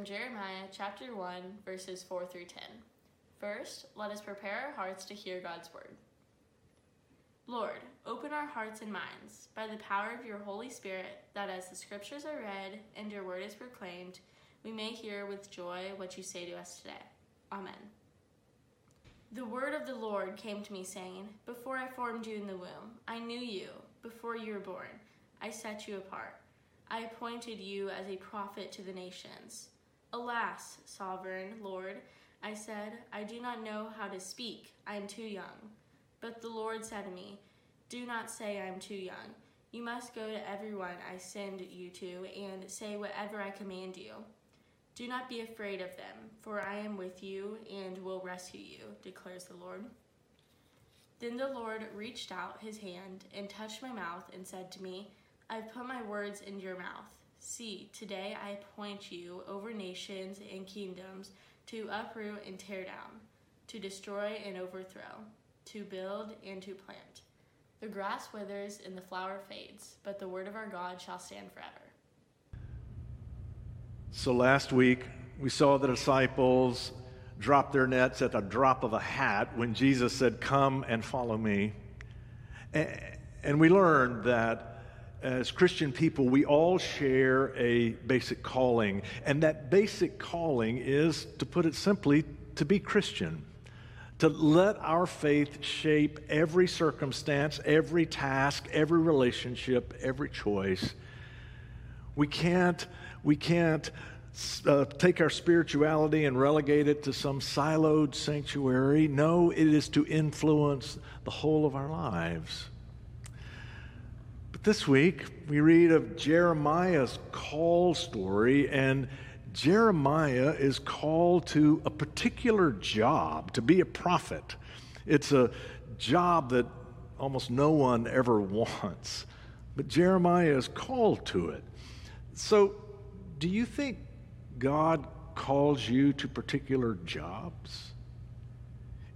From Jeremiah chapter 1, verses 4 through 10. First, let us prepare our hearts to hear God's word. Lord, open our hearts and minds by the power of your Holy Spirit, that as the scriptures are read and your word is proclaimed, we may hear with joy what you say to us today. Amen. The word of the Lord came to me, saying, Before I formed you in the womb, I knew you. Before you were born, I set you apart. I appointed you as a prophet to the nations. Alas, sovereign Lord, I said, I do not know how to speak. I am too young. But the Lord said to me, Do not say I am too young. You must go to everyone I send you to and say whatever I command you. Do not be afraid of them, for I am with you and will rescue you, declares the Lord. Then the Lord reached out his hand and touched my mouth and said to me, I've put my words in your mouth. See, today I appoint you over nations and kingdoms to uproot and tear down, to destroy and overthrow to build and to plant. The grass withers and the flower fades, but the word of our God shall stand forever. So last week, we saw the disciples drop their nets at the drop of a hat when Jesus said, Come and follow me. And we learned that as Christian people, we all share a basic calling. And that basic calling is, to put it simply, to be Christian to let our faith shape every circumstance, every task, every relationship, every choice. We can't, we can't uh, take our spirituality and relegate it to some siloed sanctuary. No, it is to influence the whole of our lives. But this week, we read of Jeremiah's call story, and Jeremiah is called to a particular job, to be a prophet. It's a job that almost no one ever wants, but Jeremiah is called to it. So, do you think God calls you to particular jobs?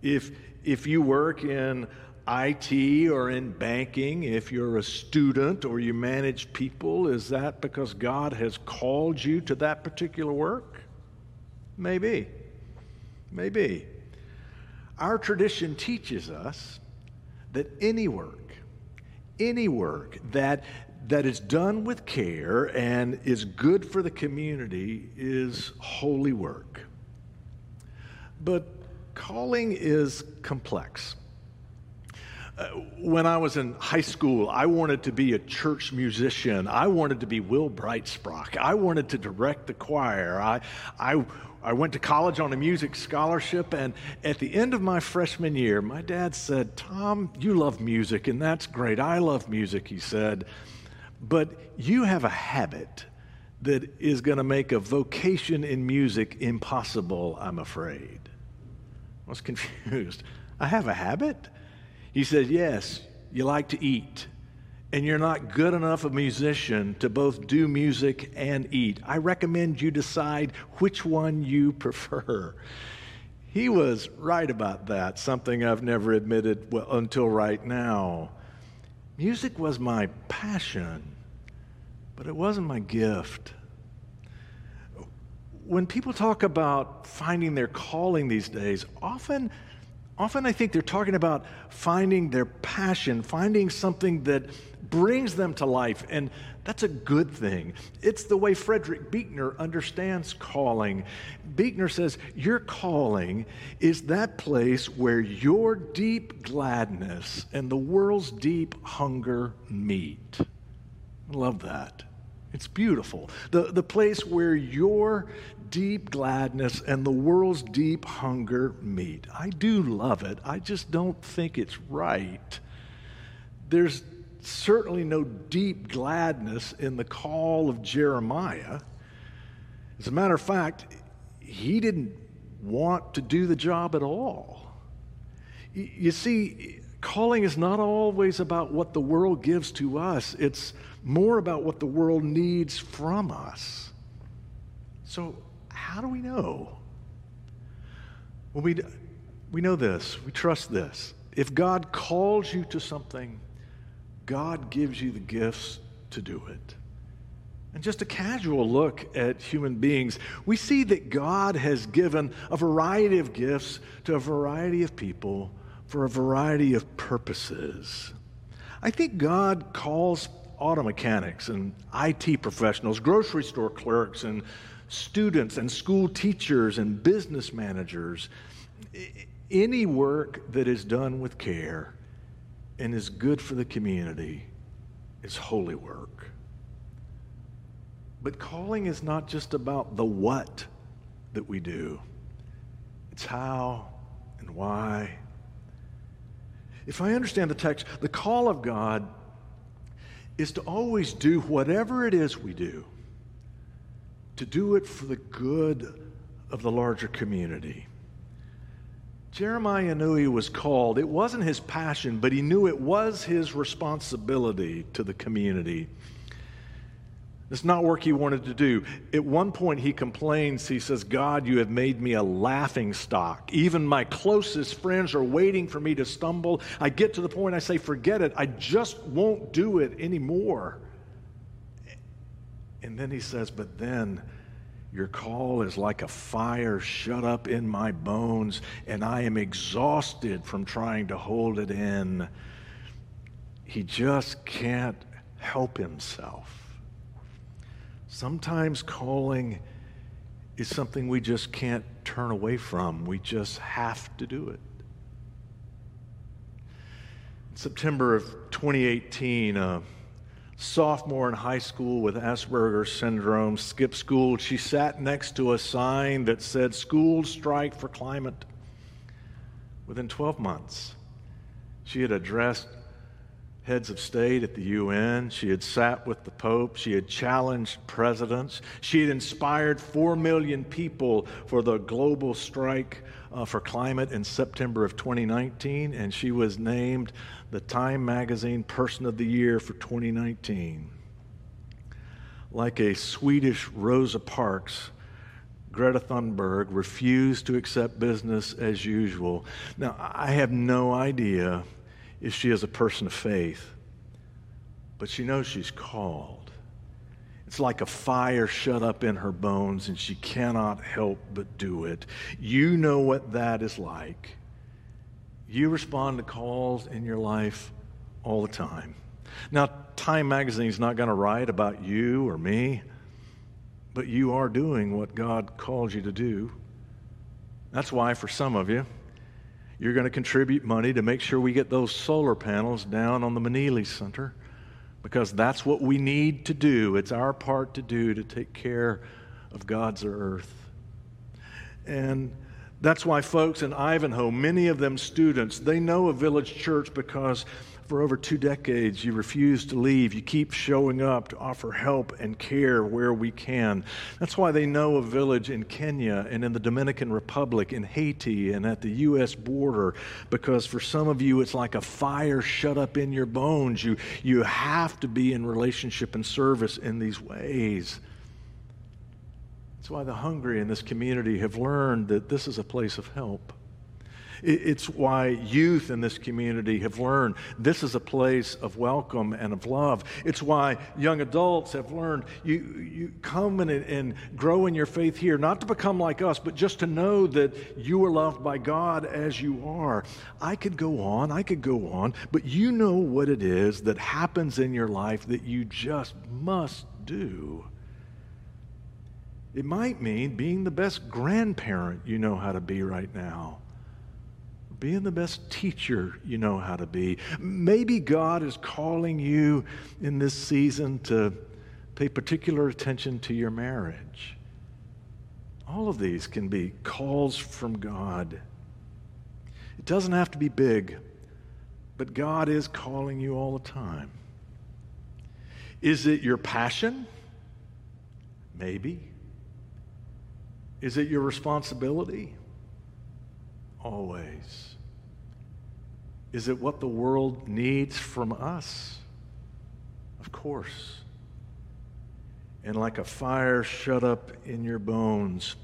If, if you work in IT or in banking, if you're a student or you manage people, is that because God has called you to that particular work? Maybe. Maybe. Our tradition teaches us that any work, any work that, that is done with care and is good for the community is holy work. But calling is complex. When I was in high school, I wanted to be a church musician. I wanted to be Will Breitsprock. I wanted to direct the choir. I, I, I went to college on a music scholarship, and at the end of my freshman year, my dad said, Tom, you love music, and that's great. I love music, he said, but you have a habit that is going to make a vocation in music impossible, I'm afraid. I was confused. I have a habit? He says, Yes, you like to eat, and you're not good enough a musician to both do music and eat. I recommend you decide which one you prefer. He was right about that, something I've never admitted well, until right now. Music was my passion, but it wasn't my gift. When people talk about finding their calling these days, often Often I think they're talking about finding their passion, finding something that brings them to life, and that's a good thing. It's the way Frederick Buechner understands calling. Buechner says, Your calling is that place where your deep gladness and the world's deep hunger meet. I love that. It's beautiful. The, the place where your deep gladness and the world's deep hunger meet. I do love it. I just don't think it's right. There's certainly no deep gladness in the call of Jeremiah. As a matter of fact, he didn't want to do the job at all. You see, calling is not always about what the world gives to us, it's more about what the world needs from us. So, how do we know? Well, we, we know this, we trust this. If God calls you to something, God gives you the gifts to do it. And just a casual look at human beings, we see that God has given a variety of gifts to a variety of people for a variety of purposes. I think God calls auto mechanics and IT professionals, grocery store clerks, and students and school teachers and business managers. Any work that is done with care and is good for the community is holy work. But calling is not just about the what that we do, it's how and why. If I understand the text, the call of God is to always do whatever it is we do, to do it for the good of the larger community. Jeremiah knew he was called. It wasn't his passion, but he knew it was his responsibility to the community. It's not work he wanted to do. At one point, he complains, he says, God, you have made me a laughing stock. Even my closest friends are waiting for me to stumble. I get to the point I say, forget it. I just won't do it anymore. And then he says, but then your call is like a fire shut up in my bones, and I am exhausted from trying to hold it in. He just can't help himself. Sometimes calling is something we just can't turn away from. We just have to do it. In September of 2018, a uh, sophomore in high school with Asperger's syndrome skipped school. She sat next to a sign that said, School strike for climate. Within 12 months, she had addressed heads of state at the UN. She had sat with the Pope. She had challenged presidents. She had inspired 4 million people for the global strike uh, for climate in September of 2019, and she was named the Time Magazine Person of the Year for 2019. Like a Swedish Rosa Parks, Greta Thunberg refused to accept business as usual. Now, I have no idea if she is a person of faith, but she knows she's called. It's like a fire shut up in her bones, and she cannot help but do it. You know what that is like. You respond to calls in your life all the time. Now, Time Magazine is not going to write about you or me, but you are doing what God called you to do. That's why, for some of you, you're going to contribute money to make sure we get those solar panels down on the Meneely Center because that's what we need to do. It's our part to do to take care of God's earth. And that's why folks in Ivanhoe, many of them students, they know a village church because for over two decades, you refuse to leave. You keep showing up to offer help and care where we can. That's why they know a village in Kenya and in the Dominican Republic, in Haiti, and at the U.S. border, because for some of you, it's like a fire shut up in your bones. You, you have to be in relationship and service in these ways. That's why the hungry in this community have learned that this is a place of help. It's why youth in this community have learned this is a place of welcome and of love. It's why young adults have learned you, you come and, and grow in your faith here, not to become like us, but just to know that you are loved by God as you are. I could go on, I could go on, but you know what it is that happens in your life that you just must do. It might mean being the best grandparent you know how to be right now being the best teacher you know how to be. Maybe God is calling you in this season to pay particular attention to your marriage. All of these can be calls from God. It doesn't have to be big, but God is calling you all the time. Is it your passion? Maybe. Is it your responsibility? always. Is it what the world needs from us? Of course. And like a fire shut up in your bones,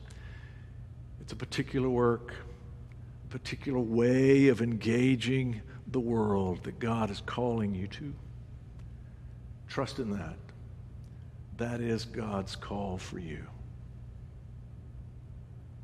it's a particular work, a particular way of engaging the world that God is calling you to. Trust in that. That is God's call for you.